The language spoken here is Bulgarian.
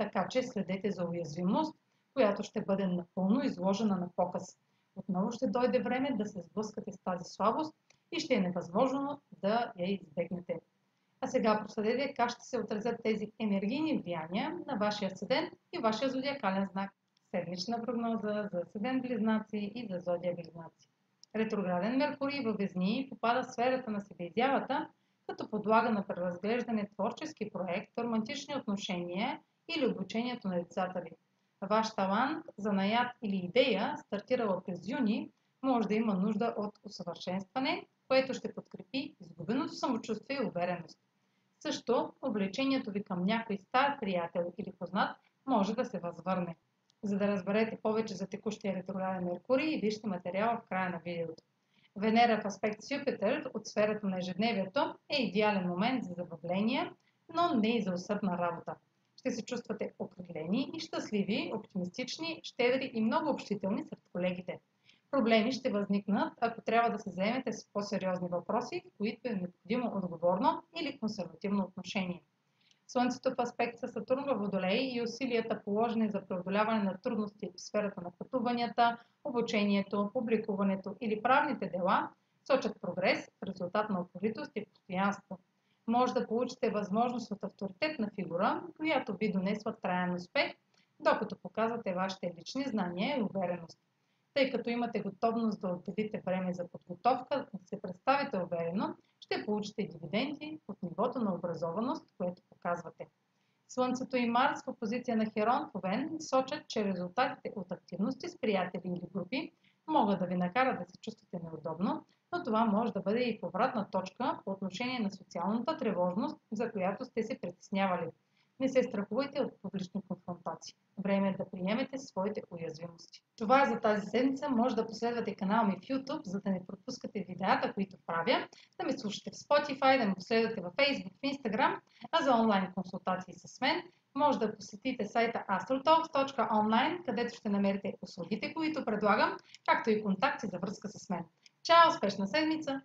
така че следете за уязвимост, която ще бъде напълно изложена на показ. Отново ще дойде време да се сблъскате с тази слабост и ще е невъзможно да я избегнете. А сега проследете как ще се отразят тези енергийни влияния на вашия седен и вашия зодиакален знак. Седмична прогноза за седен близнаци и за зодия близнаци. Ретрограден Меркурий във Везни попада в сферата на себеизявата, като подлага на преразглеждане творчески проект, романтични отношения или обучението на децата ви. Ваш талант, занаят или идея, стартирала през юни, може да има нужда от усъвършенстване, което ще подкрепи изгубеното самочувствие и увереност. Също, увлечението ви към някой стар приятел или познат може да се възвърне. За да разберете повече за текущия ретрограден Меркурий, вижте материала в края на видеото. Венера в аспект с Юпитер от сферата на ежедневието е идеален момент за забавление, но не и за усърдна работа ще се чувствате окрилени и щастливи, оптимистични, щедри и много общителни сред колегите. Проблеми ще възникнат, ако трябва да се заемете с по-сериозни въпроси, в които е необходимо отговорно или консервативно отношение. Слънцето в аспект с Сатурн във Водолей и усилията положени за преодоляване на трудности в сферата на пътуванията, обучението, публикуването или правните дела сочат прогрес в резултат на упоритост и постоянство – може да получите възможност от авторитетна фигура, която ви донесва траен успех, докато показвате вашите лични знания и увереност. Тъй като имате готовност да отделите време за подготовка, да се представите уверено, ще получите дивиденти от нивото на образованост, което показвате. Слънцето и Марс в позиция на Херон в Овен сочат, че резултатите от активности с приятели или групи могат да ви накарат да се чувствате неудобно, но това може да бъде и повратна точка по отношение на социалната тревожност, за която сте се притеснявали. Не се страхувайте от публични конфронтации. Време е да приемете своите уязвимости. Това е за тази седмица. Може да последвате канала ми в YouTube, за да не пропускате видеята, които правя, да ме слушате в Spotify, да ме последвате в Facebook, в Instagram, а за онлайн консултации с мен може да посетите сайта astrotalks.online, където ще намерите услугите, които предлагам, както и контакти за връзка с мен. Чао! Успешна седмица!